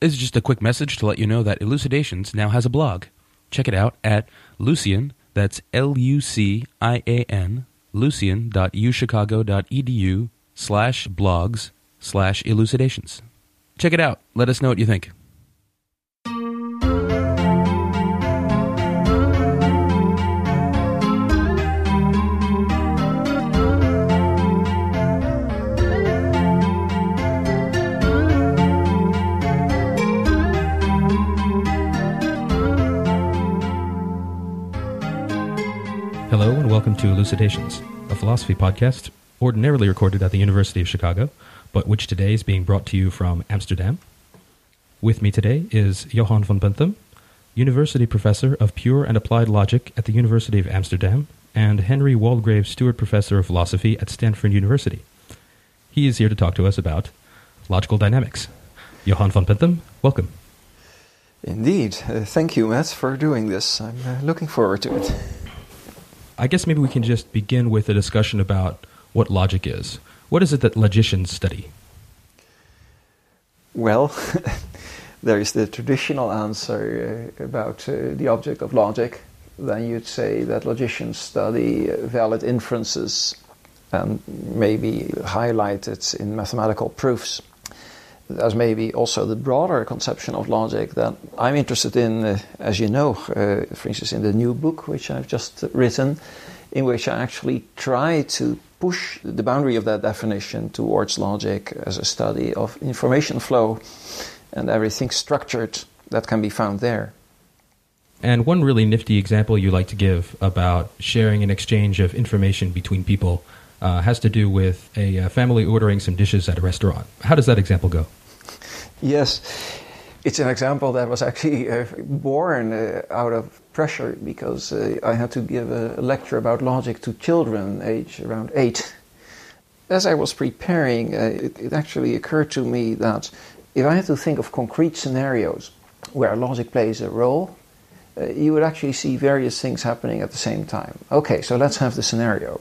This is just a quick message to let you know that Elucidations now has a blog. Check it out at Lucian, that's L U C I A N, lucian.uchicago.edu slash blogs slash elucidations. Check it out. Let us know what you think. Hello and welcome to Elucidations, a philosophy podcast ordinarily recorded at the University of Chicago, but which today is being brought to you from Amsterdam. With me today is Johan van Benthem, University Professor of Pure and Applied Logic at the University of Amsterdam, and Henry Waldgrave Stuart Professor of Philosophy at Stanford University. He is here to talk to us about logical dynamics. Johan van Benthem, welcome. Indeed. Uh, thank you, Matt, for doing this. I'm uh, looking forward to it. I guess maybe we can just begin with a discussion about what logic is. What is it that logicians study? Well, there is the traditional answer uh, about uh, the object of logic. Then you'd say that logicians study valid inferences and maybe highlight it in mathematical proofs. There's maybe also the broader conception of logic that I'm interested in, uh, as you know, uh, for instance, in the new book which I've just written, in which I actually try to push the boundary of that definition towards logic as a study of information flow and everything structured that can be found there. And one really nifty example you like to give about sharing an exchange of information between people uh, has to do with a uh, family ordering some dishes at a restaurant. How does that example go? Yes, it's an example that was actually uh, born uh, out of pressure because uh, I had to give a, lecture about logic to children age around eight. As I was preparing, uh, it, it, actually occurred to me that if I had to think of concrete scenarios where logic plays a role, uh, you would actually see various things happening at the same time. Okay, so let's have the scenario.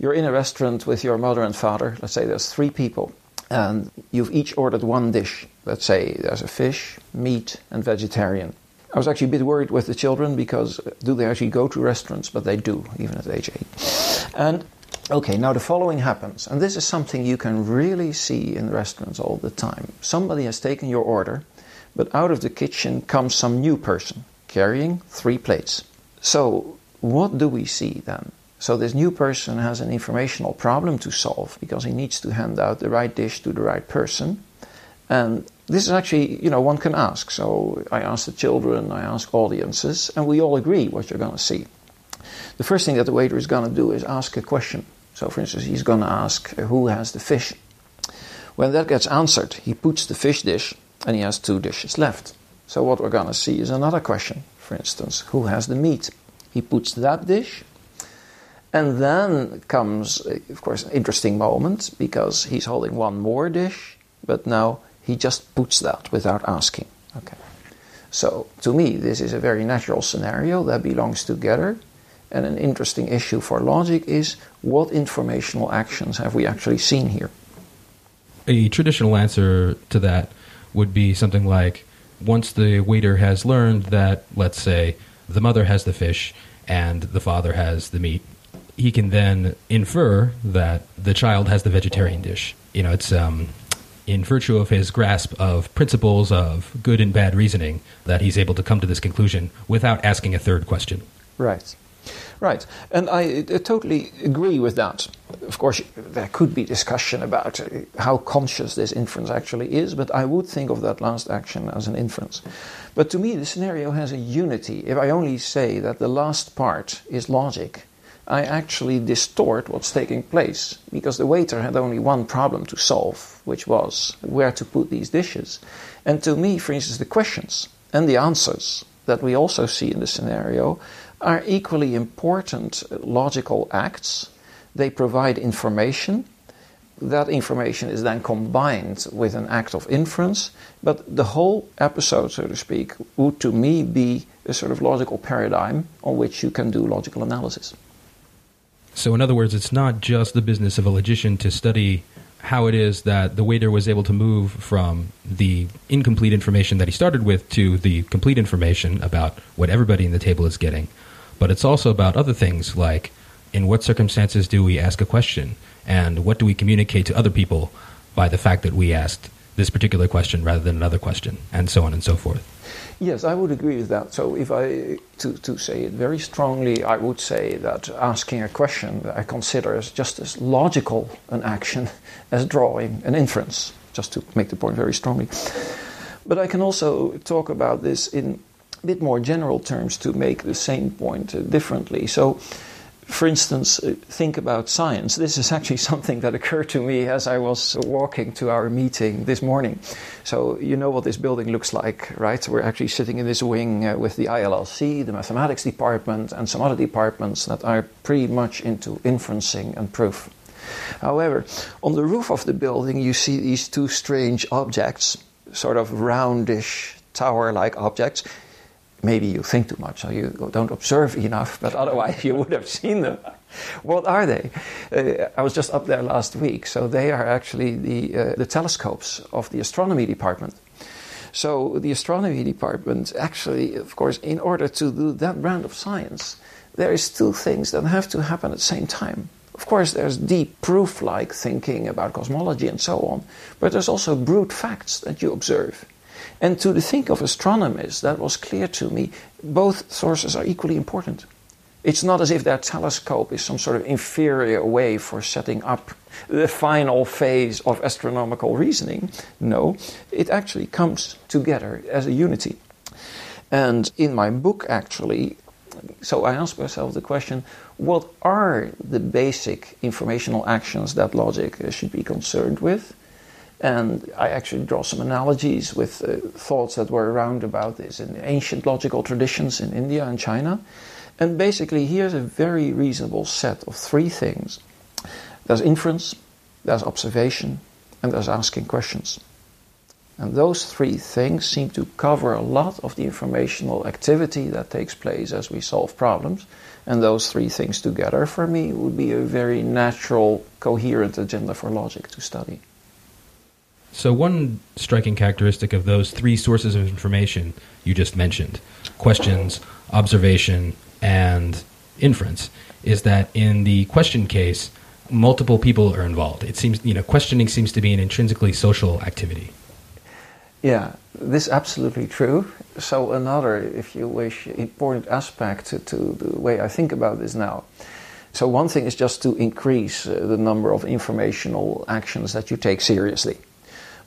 You're in a restaurant with your mother and father. Let's say there's three people and you've each ordered one dish. Let's say there's a fish, meat, and vegetarian. I was actually a bit worried with the children because uh, do they actually go to restaurants? But they do, even at age eight. And okay, now the following happens, and this is something you can really see in restaurants all the time. Somebody has taken your order, but out of the kitchen comes some new person carrying three plates. So, what do we see then? So this new person has an informational problem to solve because he needs to hand out the right dish to the right person. And this is actually, you know, one can ask. So I ask the children, I ask audiences, and we all agree what you're going to see. The first thing that the waiter is going to do is ask a question. So, for instance, he's going to ask, Who has the fish? When that gets answered, he puts the fish dish and he has two dishes left. So, what we're going to see is another question. For instance, Who has the meat? He puts that dish and then comes, of course, an interesting moment because he's holding one more dish, but now he just puts that without asking. Okay. So, to me, this is a very natural scenario that belongs together. And an interesting issue for logic is what informational actions have we actually seen here? A traditional answer to that would be something like once the waiter has learned that, let's say, the mother has the fish and the father has the meat, he can then infer that the child has the vegetarian dish. You know, it's um, in virtue of his grasp of principles of good and bad reasoning that he's able to come to this conclusion without asking a third question. Right. Right, and I, I, totally agree with that. Of course, there could be discussion about how conscious this inference actually is, but I would think of that last action as an inference. But to me, the scenario has a unity. If I only say that the last part is logic, I actually distort what's taking place because the waiter had only one problem to solve, which was where to put these dishes. And to me, for instance, the questions and the answers that we also see in the scenario are equally important logical acts. They provide information. That information is then combined with an act of inference, but the whole episode, so to speak, would to me be a sort of logical paradigm on which you can do logical analysis. So, in other words, it's not just the business of a logician to study how it is that the waiter was able to move from the incomplete information that he started with to the complete information about what everybody in the table is getting. But it's also about other things like in what circumstances do we ask a question and what do we communicate to other people by the fact that we asked this particular question rather than another question, and so on and so forth. Yes, I would agree with that. So, if I to, to say it very strongly, I would say that asking a question I consider as just as logical an action as drawing an inference. Just to make the point very strongly. But I can also talk about this in a bit more general terms to make the same point differently. So, for instance, uh, think about science. This is actually something that occurred to me as I was walking to our meeting this morning. So, you know what this building looks like, right? We're actually sitting in this wing uh, with the ILLC, the mathematics department, and some other departments that are pretty much into inferencing and proof. However, on the roof of the building, you see these two strange objects, sort of roundish tower like objects maybe you think too much or you don't observe enough, but otherwise you would have seen them. What are they? Uh, I was just up there last week, so they are actually the, uh, the telescopes of the astronomy department. So the astronomy department actually, of course, in order to do that brand of science, there is two things that have to happen at the same time. Of course, there's deep proof like thinking about cosmology and so on, but there's also brute facts that you observe. And to think of astronomers, that was clear to me, both sources are equally important. It's not as if their telescope is some sort of inferior way for setting up the final phase of astronomical reasoning. No, it actually comes together as a unity. And in my book, actually, so I ask myself the question what are the basic informational actions that logic should be concerned with? And I actually draw some analogies with uh, thoughts that were around about this in ancient logical traditions in India and China. And basically, here's a very reasonable set of three things there's inference, there's observation, and there's asking questions. And those three things seem to cover a lot of the informational activity that takes place as we solve problems. And those three things together, for me, would be a very natural, coherent agenda for logic to study. So, one striking characteristic of those three sources of information you just mentioned questions, observation, and inference is that in the question case, multiple people are involved. It seems, you know, questioning seems to be an intrinsically social activity. Yeah, this is absolutely true. So, another, if you wish, important aspect to, the way I think about this now. So, one thing is just to increase uh, the number of informational actions that you take seriously.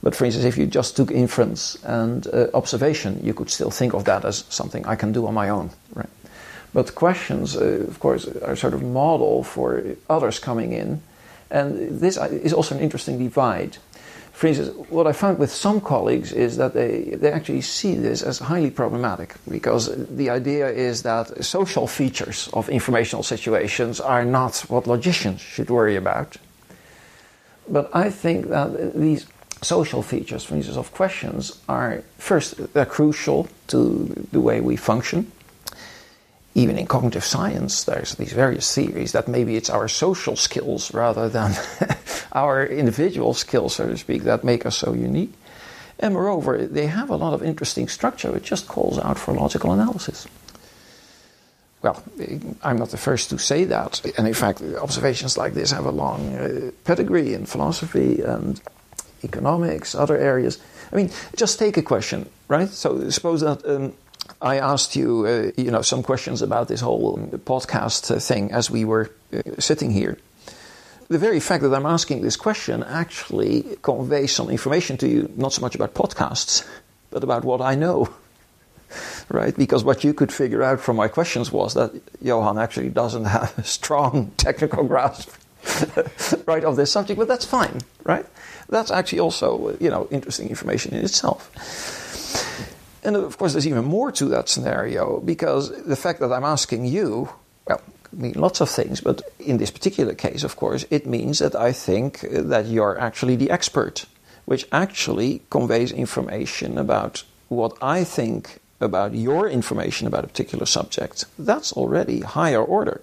But for instance, if you just took inference and uh, observation, you could still think of that as something I can do on my own, right? But questions, uh, of course, are sort of model for others coming in, and this is also an interesting divide. For instance, what I found with some colleagues is that they, they actually see this as highly problematic because the idea is that social features of informational situations are not what logicians should worry about. But I think that these social features, for instance, of questions are first, they're crucial to the way we function. Even in cognitive science, there's these various theories that maybe it's our social skills rather than our individual skills, so to speak, that make us so unique. And moreover, they have a lot of interesting structure. It just calls out for logical analysis. Well, I'm not the first to say that. And in fact, observations like this have a long uh, pedigree in philosophy and economics, other areas. I mean, just take a question, right? So suppose that um, I asked you, uh, you know, some questions about this whole podcast uh, thing as we were uh, sitting here. The very fact that I'm asking this question actually conveys some information to you, not so much about podcasts, but about what I know. right? Because what you could figure out from my questions was that Johan actually doesn't have a strong technical grasp, right, of this subject, but that's fine, right? That's actually also, you know, interesting information in itself. And of course, there's even more to that scenario because the fact that I'm asking you, well, mean lots of things, but in this particular case, of course, it means that I think that you're actually the expert, which actually conveys information about what I think about your information about a particular subject. That's already higher order.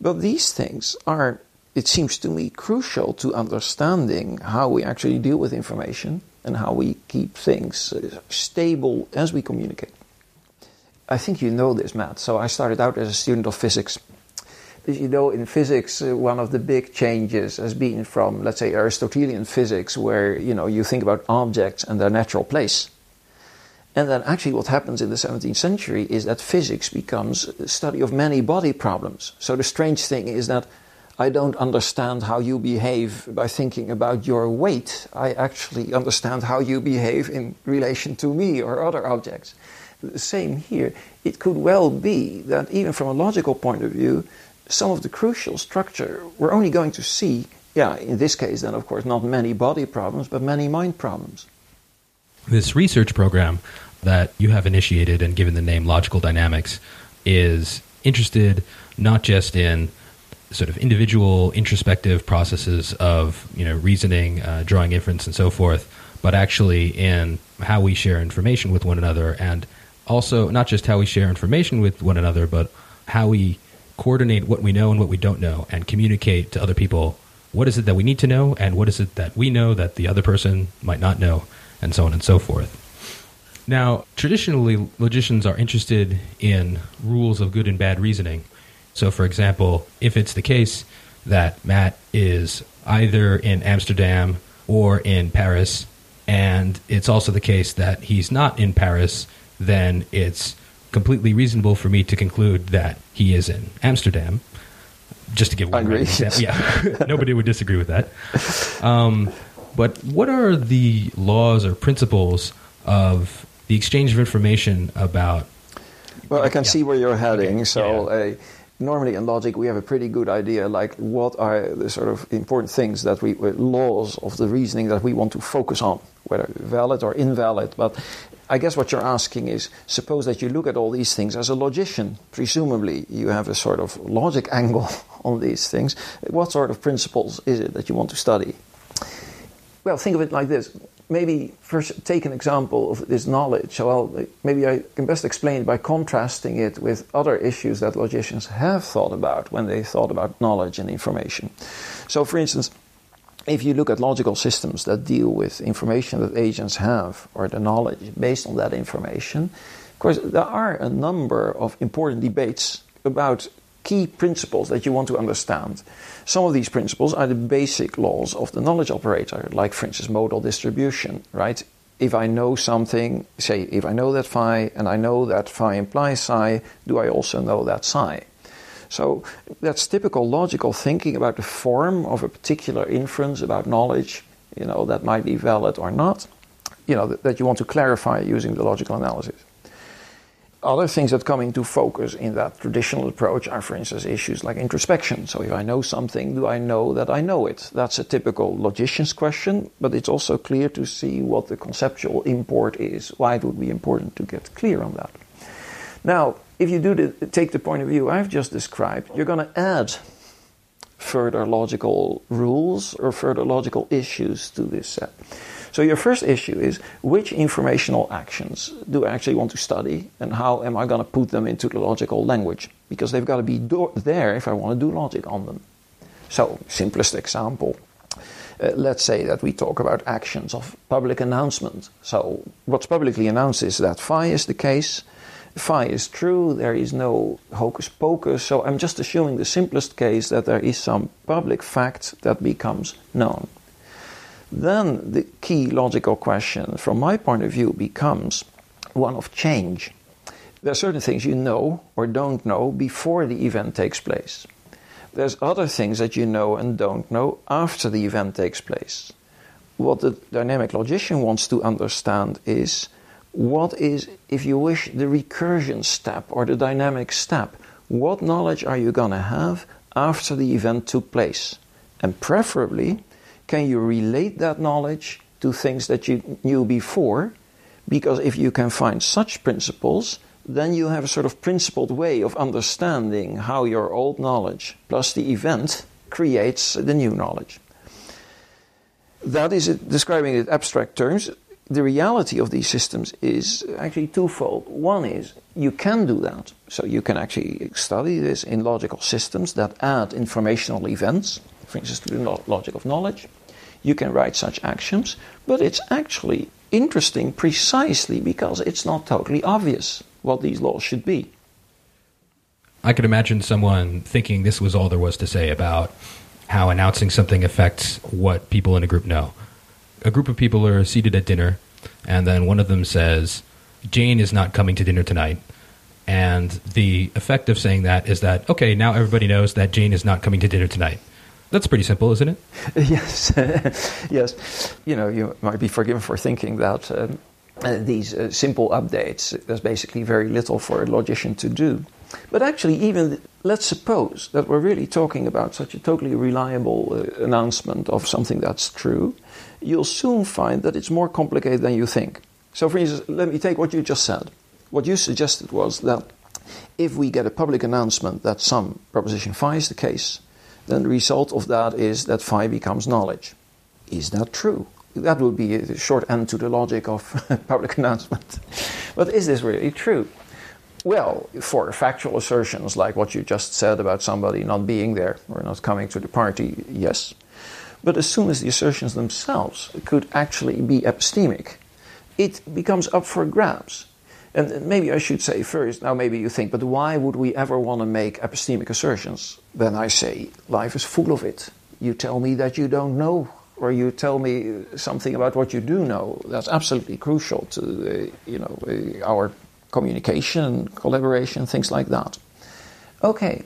But these things are it seems to me crucial to understanding how we actually deal with information and how we keep things uh, stable as we communicate. I think you know this, Matt. So I started out as a student of physics. As you know, in physics, uh, one of the big changes has been from, let's say, Aristotelian physics, where you know you think about objects and their natural place. And then actually what happens in the 17th century is that physics becomes a study of many body problems. So the strange thing is that I don't understand how you behave by thinking about your weight. I actually understand how you behave in relation to me or other objects. The same here. It could well be that even from a logical point of view, some of the crucial structure we're only going to see, yeah, in this case, then of course, not many body problems, but many mind problems. This research program that you have initiated and given the name Logical Dynamics is interested not just in sort of individual introspective processes of you know reasoning, uh, drawing inference, and so forth, but actually in how we share information with one another, and also not just how we share information with one another, but how we coordinate what we know and what we don't know, and communicate to other people what is it that we need to know, and what is it that we know that the other person might not know, and so on and so forth. Now, traditionally, logicians are interested in rules of good and bad reasoning. So, for example, if it's the case that Matt is either in Amsterdam or in Paris, and it's also the case that he's not in Paris, then it's completely reasonable for me to conclude that he is in Amsterdam. Just to give one example, yeah, nobody would disagree with that. Um, but what are the laws or principles of the exchange of information about. Well, I can yeah. see where you're heading. So, yeah. uh, normally in logic, we have a pretty good idea like what are the sort of important things that we, uh, laws of the reasoning that we want to focus on, whether valid or invalid. But I guess what you're asking is suppose that you look at all these things as a logician. Presumably, you have a sort of logic angle on these things. What sort of principles is it that you want to study? Well, think of it like this maybe first take an example of this knowledge. Well, maybe I can best explain it by contrasting it with other issues that logicians have thought about when they thought about knowledge and information. So, for instance, if you look at logical systems that deal with information that agents have or the knowledge based on that information, of course, there are a number of important debates about key principles that you want to understand. Some of these principles are the basic laws of the knowledge operator, like, for instance, modal distribution, right? If I know something, say, if I know that phi and I know that phi implies psi, do I also know that psi? So that's typical logical thinking about the form of a particular inference about knowledge, you know, that might be valid or not, you know, that, that you want to clarify using the logical analysis. Other things that come into focus in that traditional approach are, for instance, issues like introspection. So, if I know something, do I know that I know it? That's a typical logician's question, but it's also clear to see what the conceptual import is. Why it would be important to get clear on that. Now, if you do the, take the point of view I've just described, you're going to add further logical rules or further logical issues to this set. So your first issue is which informational actions do I actually want to study and how am I going to put them into the logical language? Because they've got to be do- there if I want to do logic on them. So, simplest example. Uh, let's say that we talk about actions of public announcement. So, what's publicly announced is that phi is the case, phi is true, there is no hocus pocus. So, I'm just assuming the simplest case that there is some public fact that becomes known. Then the key logical question, from my point of view, becomes one of change. There are certain things you know or don't know before the event takes place. There's other things that you know and don't know after the event takes place. What the dynamic logician wants to understand is what is, if you wish, the recursion step or the dynamic step. What knowledge are you going to have after the event took place? And preferably, can you relate that knowledge to things that you knew before? Because if you can find such principles, then you have a sort of principled way of understanding how your old knowledge plus the event creates the new knowledge. That is it, describing it in abstract terms. The reality of these systems is actually twofold. One is you can do that. So you can actually study this in logical systems that add informational events for instance, to the logic of knowledge. You can write such axioms, but it's actually interesting precisely because it's not totally obvious what these laws should be. I could imagine someone thinking this was all there was to say about how announcing something affects what people in a group know. A group of people are seated at dinner, and then one of them says, Jane is not coming to dinner tonight. And the effect of saying that is that, okay, now everybody knows that Jane is not coming to dinner tonight. That's pretty simple, isn't it? Yes, yes. You know, you might be forgiven for thinking that um, uh, these uh, simple updates, there's basically very little for a logician to do. But actually, even let's suppose that we're really talking about such a totally reliable uh, announcement of something that's true, you'll soon find that it's more complicated than you think. So, for instance, let me take what you just said. What you suggested was that if we get a public announcement that some proposition phi is the case, then the result of that is that phi becomes knowledge. Is that true? That would be a short end to the logic of public announcement. But is this really true? Well, for factual assertions like what you just said about somebody not being there or not coming to the party, yes. But as soon as the assertions themselves could actually be epistemic, it becomes up for grabs. And maybe I should say first, now maybe you think, but why would we ever want to make epistemic assertions? Then I say, life is full of it. You tell me that you don't know, or you tell me something about what you do know. That's absolutely crucial to uh, you know uh, our communication, collaboration, things like that. Okay,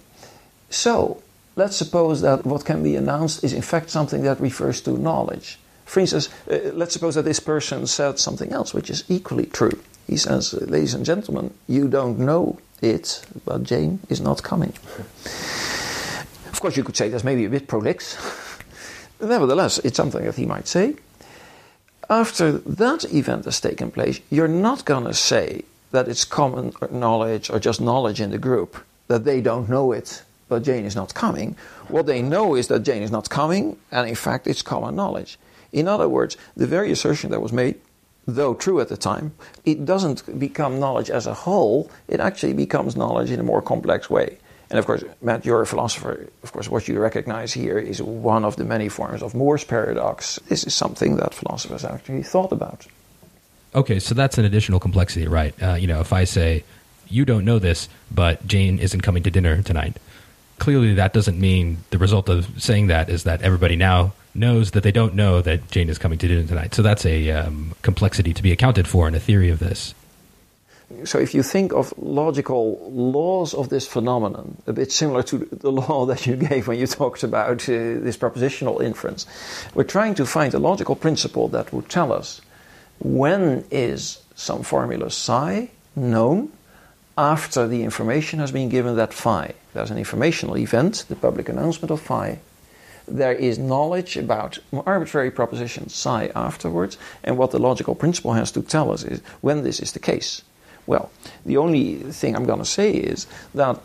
so let's suppose that what can be announced is in fact something that refers to knowledge. For instance, uh, let's suppose that this person said something else which is equally true. He says, Ladies and gentlemen, you don't know it, but Jane is not coming. Of course, you could say that's maybe a bit prolix. Nevertheless, it's something that he might say. After that event has taken place, you're not going to say that it's common knowledge or just knowledge in the group that they don't know it, but Jane is not coming. What they know is that Jane is not coming, and in fact, it's common knowledge. In other words, the very assertion that was made, though true at the time, it doesn't become knowledge as a whole, it actually becomes knowledge in a more complex way. And of course, Matt, you're a philosopher. Of course, what you recognize here is one of the many forms of Moore's paradox. This is something that philosophers actually thought about. Okay, so that's an additional complexity, right? Uh, you know, if I say, you don't know this, but Jane isn't coming to dinner tonight, clearly that doesn't mean the result of saying that is that everybody now knows that they don't know that Jane is coming to dinner tonight. So that's a um, complexity to be accounted for in a theory of this. So if you think of logical laws of this phenomenon, a bit similar to the law that you gave when you talked about uh, this propositional inference, we're trying to find a logical principle that would tell us when is some formula psi known after the information has been given that phi. There's an informational event, the public announcement of phi. There is knowledge about arbitrary proposition psi afterwards, and what the logical principle has to tell us is when this is the case. Well, the only thing I'm going to say is that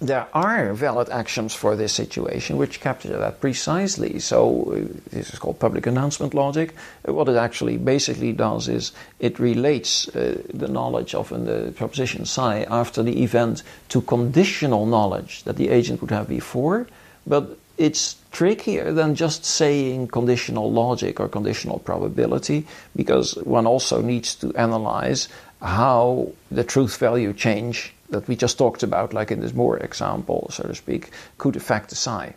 there are valid axioms for this situation which capture that precisely. So, uh, this is called public announcement logic. Uh, what it actually basically does is it relates uh, the knowledge of the proposition psi after the event to conditional knowledge that the agent would have before, but it's trickier than just saying conditional logic or conditional probability because one also needs to analyze how the truth value change that we just talked about, like in this Moore example, so to speak, could affect the psi.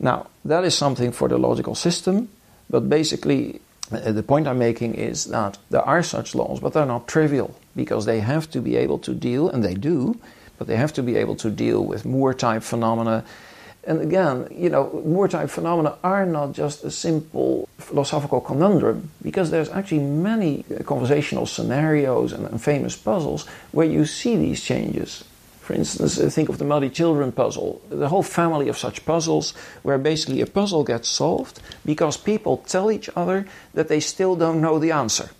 Now, that is something for the logical system, but basically, uh, the point I'm making is that there are such laws, but they're not trivial because they have to be able to deal, and they do, but they have to be able to deal with Moore type phenomena and again, you know, type phenomena are not just a simple philosophical conundrum, because there's actually many uh, conversational scenarios and, and famous puzzles where you see these changes. For instance, uh, think of the Muddy Children puzzle. The whole family of such puzzles where basically a puzzle gets solved because people tell each other that they still don't know the answer.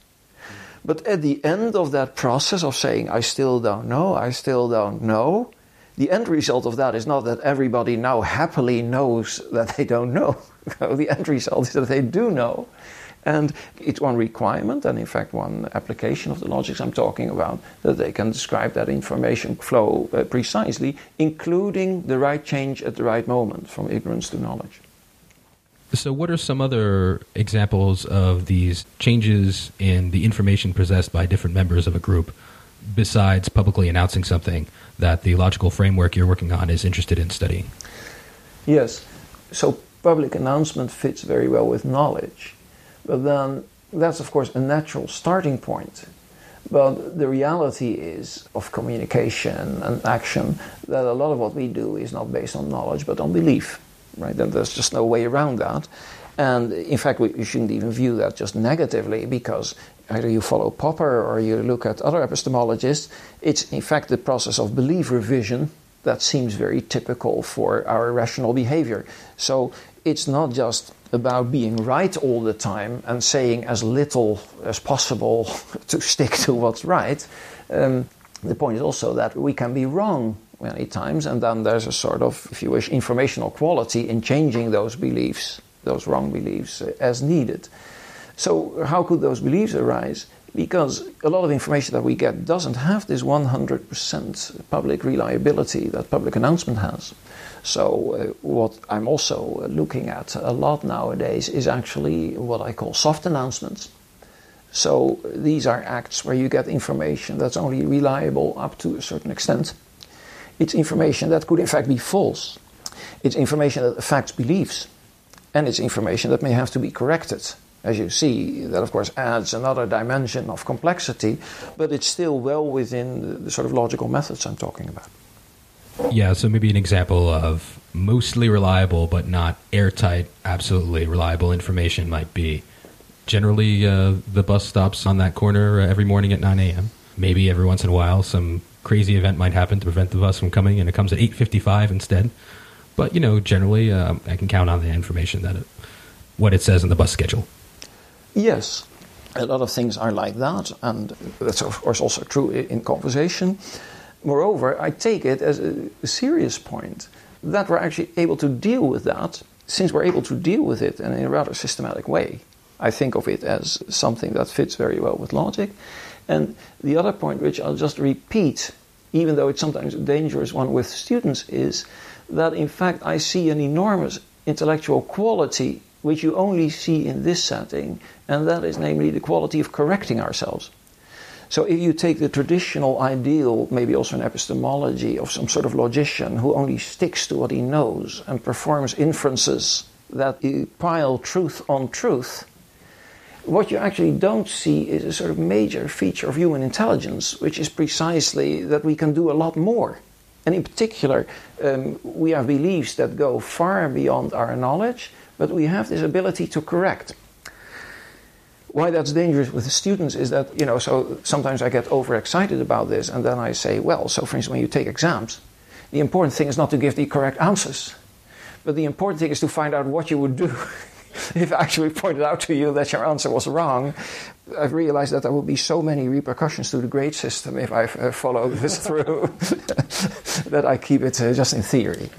But at the end of that process of saying, I still don't know, I still don't know, the end result of that is not that everybody now happily knows that they don't know. the end result is that they do know. And it's one requirement, and in fact, one application of the logics I'm talking about, that they can describe that information flow uh, precisely, including the right change at the right moment from ignorance to knowledge. So, what are some other examples of these changes in the information possessed by different members of a group besides publicly announcing something that the logical framework you're working on is interested in studying? Yes. So, public announcement fits very well with knowledge. But then that's, of course, a natural starting point. But the reality is of communication and action that a lot of what we do is not based on knowledge but on belief, right? And there's just no way around that. And in fact, we, we shouldn't even view that just negatively because either you follow Popper or you look at other epistemologists. It's in fact the process of belief revision that seems very typical for our rational behavior. So it's not just about being right all the time and saying as little as possible to stick to what's right. Um, the point is also that we can be wrong many times, and then there's a sort of, if you wish, informational quality in changing those beliefs, those wrong beliefs, uh, as needed. So, how could those beliefs arise? Because a lot of information that we get doesn't have this 100% public reliability that public announcement has. So, uh, what I'm also looking at a lot nowadays is actually what I call soft announcements. So, these are acts where you get information that's only reliable up to a certain extent. It's information that could, in fact, be false. It's information that affects beliefs. And it's information that may have to be corrected. As you see, that of course adds another dimension of complexity, but it's still well within the sort of logical methods I'm talking about. Yeah, so maybe an example of mostly reliable but not airtight, absolutely reliable information might be generally uh, the bus stops on that corner uh, every morning at 9 a.m. Maybe every once in a while some crazy event might happen to prevent the bus from coming and it comes at 8.55 instead. But, you know, generally uh, I can count on the information that it, what it says in the bus schedule. Yes, a lot of things are like that, and that's of course also true in conversation. Moreover, I take it as a serious point that we're actually able to deal with that, since we're able to deal with it in a rather systematic way. I think of it as something that fits very well with logic. And the other point, which I'll just repeat, even though it's sometimes a dangerous one with students, is that in fact I see an enormous intellectual quality which you only see in this setting, and that is namely the quality of correcting ourselves. So if you take the traditional ideal, maybe also in epistemology, of some sort of logician who only sticks to what he knows and performs inferences that pile truth on truth, what you actually don't see is a sort of major feature of human intelligence, which is precisely that we can do a lot more. And in particular, um, we have beliefs that go far beyond our knowledge, but we have this ability to correct why that's dangerous with the students is that, you know, so sometimes I get overexcited about this and then I say, well, so for instance, when you take exams, the important thing is not to give the correct answers, but the important thing is to find out what you would do. if I actually pointed out to you that your answer was wrong, I've realized that there will be so many repercussions to the grade system if I uh, follow this through that I keep it uh, just in theory.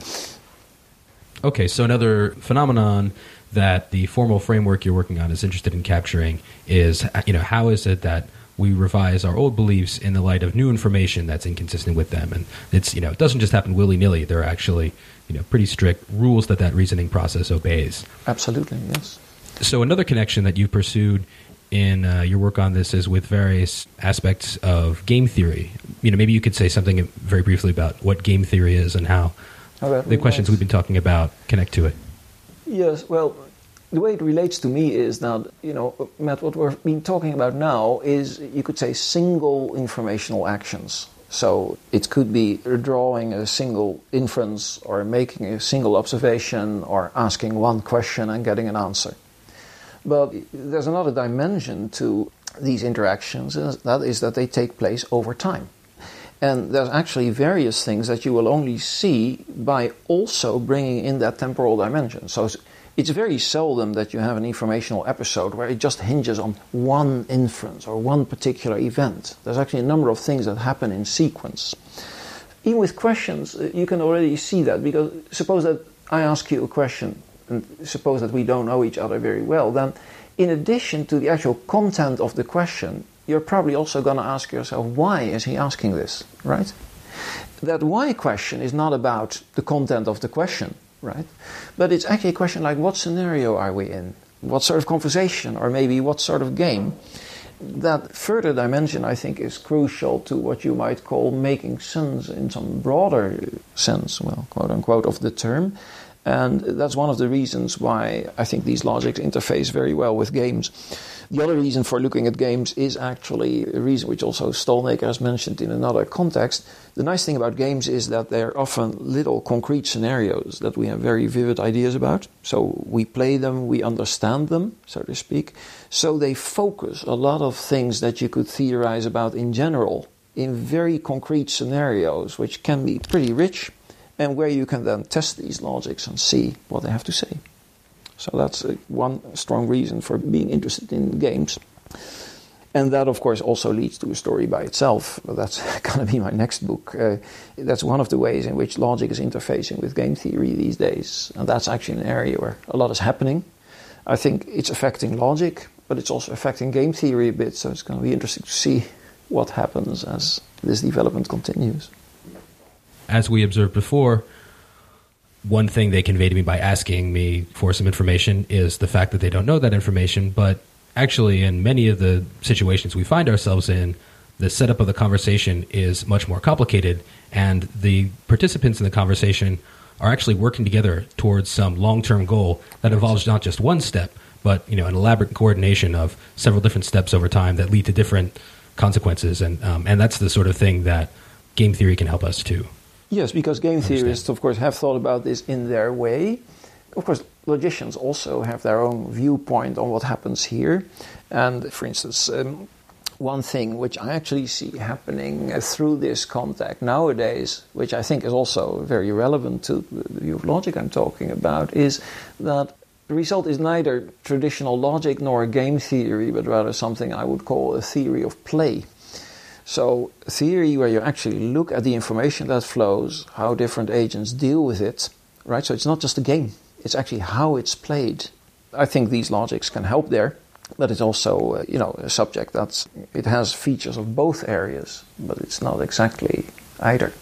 Okay, so another phenomenon that the formal framework you're working on is interested in capturing is you know how is it that we revise our old beliefs in the light of new information that's inconsistent with them? And it's you know it doesn't just happen willy-nilly. There are actually you know pretty strict rules that that reasoning process obeys. Absolutely yes. So another connection that you pursued in uh, your work on this is with various aspects of game theory. You know maybe you could say something very briefly about what game theory is and how oh, the questions we've been talking about connect to it. Yes, well, the way it relates to me is that, you know, Matt, what we've been talking about now is, you could say, single informational actions. So it could be drawing a single inference or making a single observation or asking one question and getting an answer. But there's another dimension to these interactions, and that is that they take place over time. And there's actually various things that you will only see by also bringing in that temporal dimension. So it's very seldom that you have an informational episode where it just hinges on one inference or one particular event. There's actually a number of things that happen in sequence. Even with questions, uh, you can already see that because suppose that I ask you a question and suppose that we don't know each other very well, then in addition to the actual content of the question, you're probably also going to ask yourself, why is he asking this, right? That why question is not about the content of the question, right? But it's actually a question like what scenario are we in? What sort of conversation, or maybe what sort of game? That further dimension, I think, is crucial to what you might call making sense in some broader sense, well, quote unquote, of the term. And that's one of the reasons why I think these logics interface very well with games. The other reason for looking at games is actually a reason which also Stalnaker has mentioned in another context. The nice thing about games is that they're often little concrete scenarios that we have very vivid ideas about. So we play them, we understand them, so to speak. So they focus a lot of things that you could theorize about in general in very concrete scenarios, which can be pretty rich and where you can then test these logics and see what they have to say. So that's uh, one strong reason for being interested in games. And that, of course, also leads to a story by itself. That's going to be my next book. Uh, that's one of the ways in which logic is interfacing with game theory these days. And that's actually an area where a lot is happening. I think it's affecting logic, but it's also affecting game theory a bit. So it's going to be interesting to see what happens as this development continues as we observed before, one thing they convey to me by asking me for some information is the fact that they don't know that information. But actually, in many of the situations we find ourselves in, the setup of the conversation is much more complicated, and the participants in the conversation are actually working together towards some long-term goal that involves not just one step, but you know an elaborate coordination of several different steps over time that lead to different consequences, and um, and that's the sort of thing that game theory can help us to Yes, because game theorists, of course, have thought about this in their way. Of course, logicians also have their own viewpoint on what happens here. And for instance, um, one thing which I actually see happening uh, through this contact nowadays, which I think is also very relevant to the view of logic I'm talking about, is that the result is neither traditional logic nor game theory, but rather something I would call a theory of play. So, theory where you actually look at the information that flows, how different agents deal with it, right? So, it's not just a game, it's actually how it's played. I think these logics can help there, but it's also, uh, you know, a subject that's, it has features of both areas, but it's not exactly either.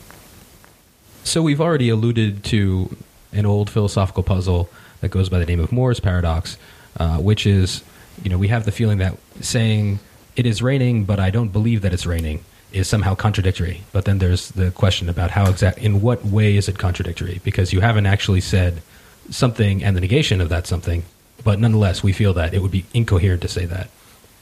So, we've already alluded to an old philosophical puzzle that goes by the name of Moore's paradox, uh, which is, you know, we have the feeling that saying it is raining, but I don't believe that it's raining is somehow contradictory. But then there's the question about how exact, in what way is it contradictory? Because you haven't actually said something and the negation of that something, but nonetheless, we feel that it would be incoherent to say that.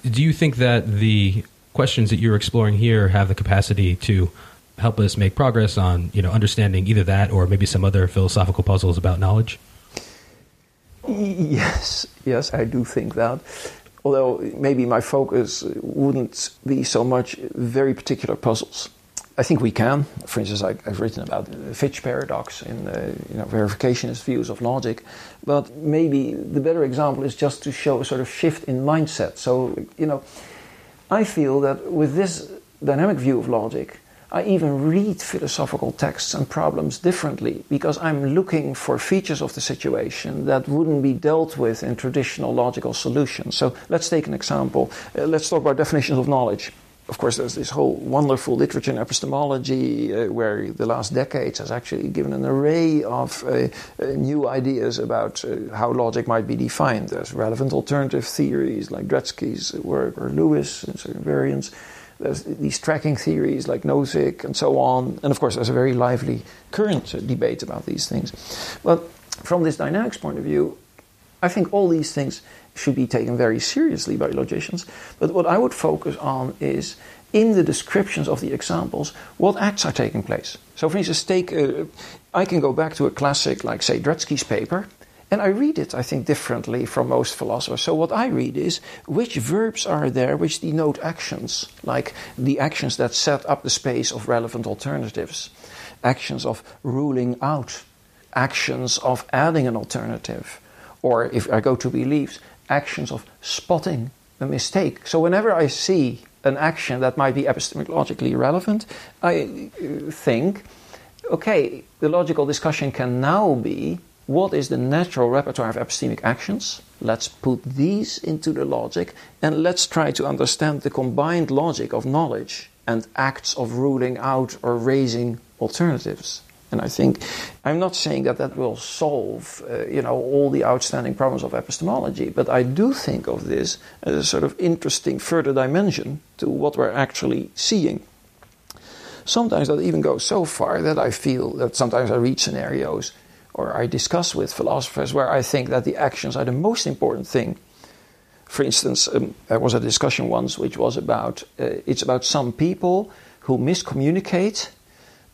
Do you think that the questions that you're exploring here have the capacity to help us make progress on, you know, understanding either that or maybe some other philosophical puzzles about knowledge? Yes, yes, I do think that although maybe my focus wouldn't be so much very particular puzzles. I think we can. For instance, I, have written about the Fitch paradox in you know, verificationist views of logic. But maybe the better example is just to show a sort of shift in mindset. So, you know, I feel that with this dynamic view of logic, I even read philosophical texts and problems differently because I'm looking for features of the situation that wouldn't be dealt with in traditional logical solutions. So let's take an example. Uh, let's talk about definitions of knowledge. Of course, there's this whole wonderful literature in epistemology uh, where the last decades has actually given an array of uh, uh new ideas about uh, how logic might be defined. There's relevant alternative theories like Dretske's work or Lewis and certain variants. These tracking theories like Nozick and so on. And of course, there's a very lively current debate about these things. But from this dynamics point of view, I think all these things should be taken very seriously by logicians. But what I would focus on is in the descriptions of the examples, what acts are taking place. So, for instance, take I can go back to a classic like, say, Dretske's paper, and I read it, I think, differently from most philosophers. So, what I read is which verbs are there which denote actions, like the actions that set up the space of relevant alternatives, actions of ruling out, actions of adding an alternative, or if I go to beliefs, actions of spotting a mistake. So, whenever I see an action that might be epistemologically relevant, I uh, think, okay, the logical discussion can now be what is the natural repertoire of epistemic actions? Let's put these into the logic and let's try to understand the combined logic of knowledge and acts of ruling out or raising alternatives. And I think I'm not saying that that will solve, uh, you know, all the outstanding problems of epistemology, but I do think of this as a sort of interesting further dimension to what we're actually seeing. Sometimes that even goes so far that I feel that sometimes I read scenarios or I discuss with philosophers where I think that the actions are the most important thing. For instance, um, there was a discussion once which was about uh, it's about some people who miscommunicate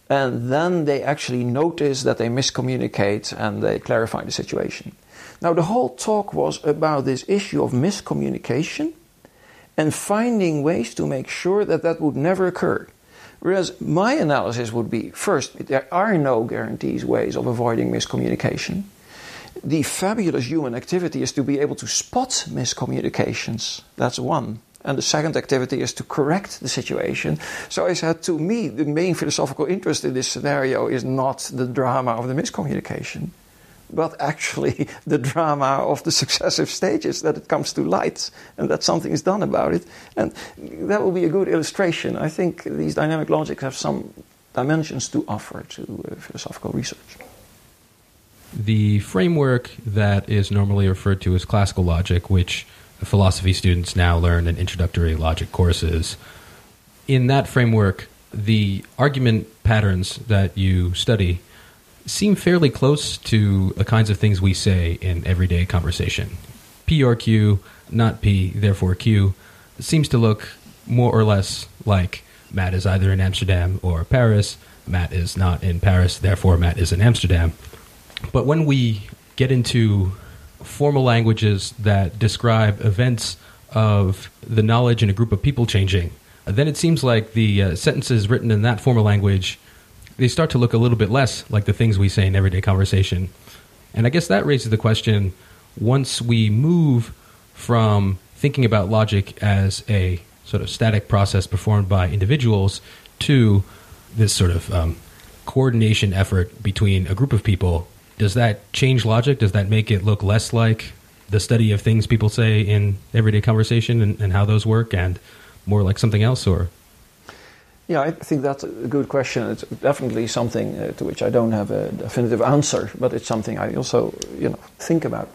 and then they actually notice that they miscommunicate and they clarify the situation. Now, the whole talk was about this issue of miscommunication and finding ways to make sure that that would never occur. Whereas my analysis would be first, there are no guarantees ways of avoiding miscommunication. The fabulous human activity is to be able to spot miscommunications. That's one. And the second activity is to correct the situation. So I said, to me, the main philosophical interest in this scenario is not the drama of the miscommunication, but actually the drama of the successive stages that it comes to light and that something is done about it. And that will be a good illustration. I think these dynamic logics have some dimensions to offer to uh, philosophical research. The framework that is normally referred to as classical logic, which philosophy students now learn in introductory logic courses. In that framework, the argument patterns that you study seem fairly close to the kinds of things we say in everyday conversation. P or Q, not P, therefore Q, seems to look more or less like Matt is either in Amsterdam or Paris. Matt is not in Paris, therefore Matt is in Amsterdam. But when we get into formal languages that describe events of the knowledge in a group of people changing, then it seems like the uh, sentences written in that formal language they start to look a little bit less like the things we say in everyday conversation. And I guess that raises the question once we move from thinking about logic as a sort of static process performed by individuals to this sort of um, coordination effort between a group of people does that change logic? Does that make it look less like the study of things people say in everyday conversation and, and how those work, and more like something else, or? Yeah, I think that's a good question. It's definitely something uh, to which I don't have a definitive answer, but it's something I also, you know, think about.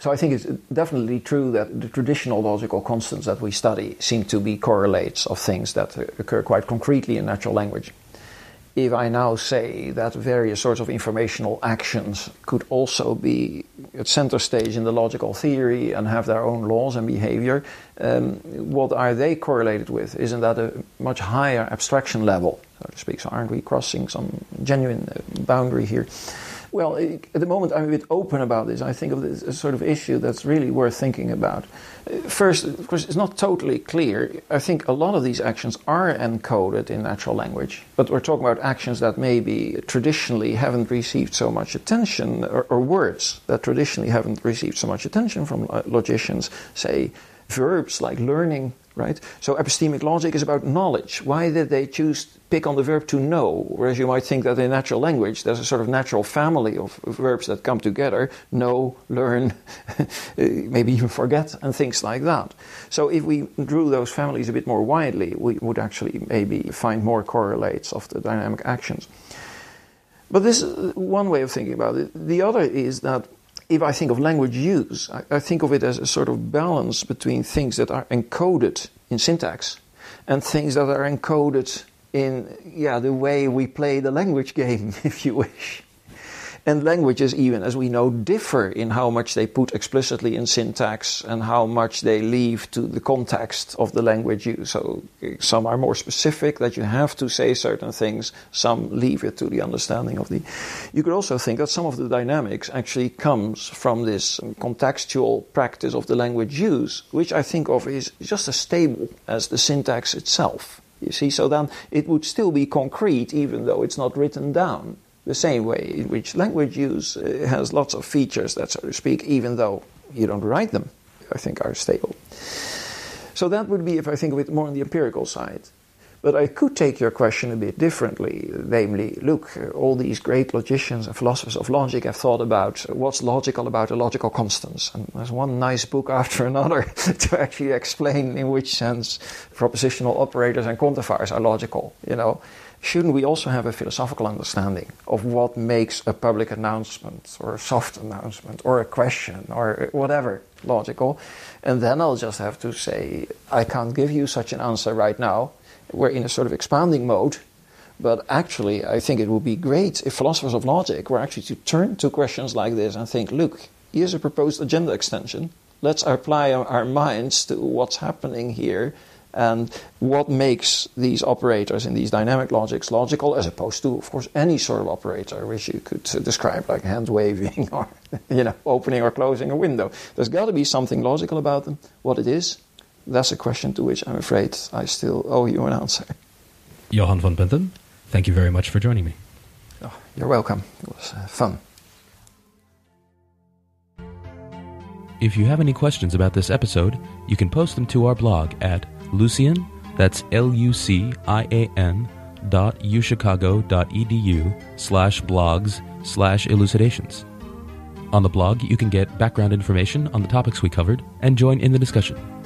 So I think it's definitely true that the traditional logical constants that we study seem to be correlates of things that occur quite concretely in natural language if I now say that various sorts of informational actions could also be at center stage in the logical theory and have their own laws and behavior, um, what are they correlated with? Isn't that a much higher abstraction level, so to speak? So aren't we crossing some genuine uh, boundary here? Well, at the moment I'm a bit open about this. I think of this as a sort of issue that's really worth thinking about. Uh, first, of course, it's not totally clear. I think a lot of these actions are encoded in natural language, but we're talking about actions that maybe traditionally haven't received so much attention, or, or words that traditionally haven't received so much attention from logicians, say verbs like learning, right? So epistemic logic is about knowledge. Why did they choose pick on the verb to know? Whereas you might think that in natural language there's a sort of natural family of verbs that come together: know, learn, maybe even forget, and things like that. So if we drew those families a bit more widely, we would actually maybe find more correlates of the dynamic actions. But this is one way of thinking about it. The other is that if I think of language use, I, I, think of it as a sort of balance between things that are encoded in syntax and things that are encoded in yeah the way we play the language game, if you wish. And languages, even as we know, differ in how much they put explicitly in syntax and how much they leave to the context of the language use. So some are more specific that you have to say certain things, some leave it to the understanding of the. You could also think that some of the dynamics actually comes from this contextual practice of the language use, which I think of is just as stable as the syntax itself. You see, so then it would still be concrete even though it's not written down the same way in which language use uh, has lots of features that, so to speak, even though you don't write them, I think are stable. So that would be if I think of it more on the empirical side. But I could take your question a bit differently, namely, look, all these great logicians and philosophers of logic have thought about what's logical about the logical constants. And there's one nice book after another to actually explain in which sense propositional operators and quantifiers are logical, you know. Shouldn't we also have a philosophical understanding of what makes a public announcement or a soft announcement or a question or whatever logical? And then I'll just have to say, I can't give you such an answer right now we're in a sort of expanding mode. But actually, I think it would be great if philosophers of logic were actually to turn to questions like this and think, look, here's a proposed agenda extension. Let's apply our minds to what's happening here and what makes these operators in these dynamic logics logical as opposed to, of course, any sort of operator which you could uh, describe like hand waving or you know opening or closing a window. There's got to be something logical about them. What it is, that's a question to which I'm afraid I still owe you an answer. Johan van Benthem, thank you very much for joining me. Oh, you're welcome. It was uh, fun. If you have any questions about this episode, you can post them to our blog at Lucian, that's L-U-C-I-A-N dot uchicago.edu slash blogs slash elucidations. On the blog, you can get background information on the topics we covered and join in the discussion.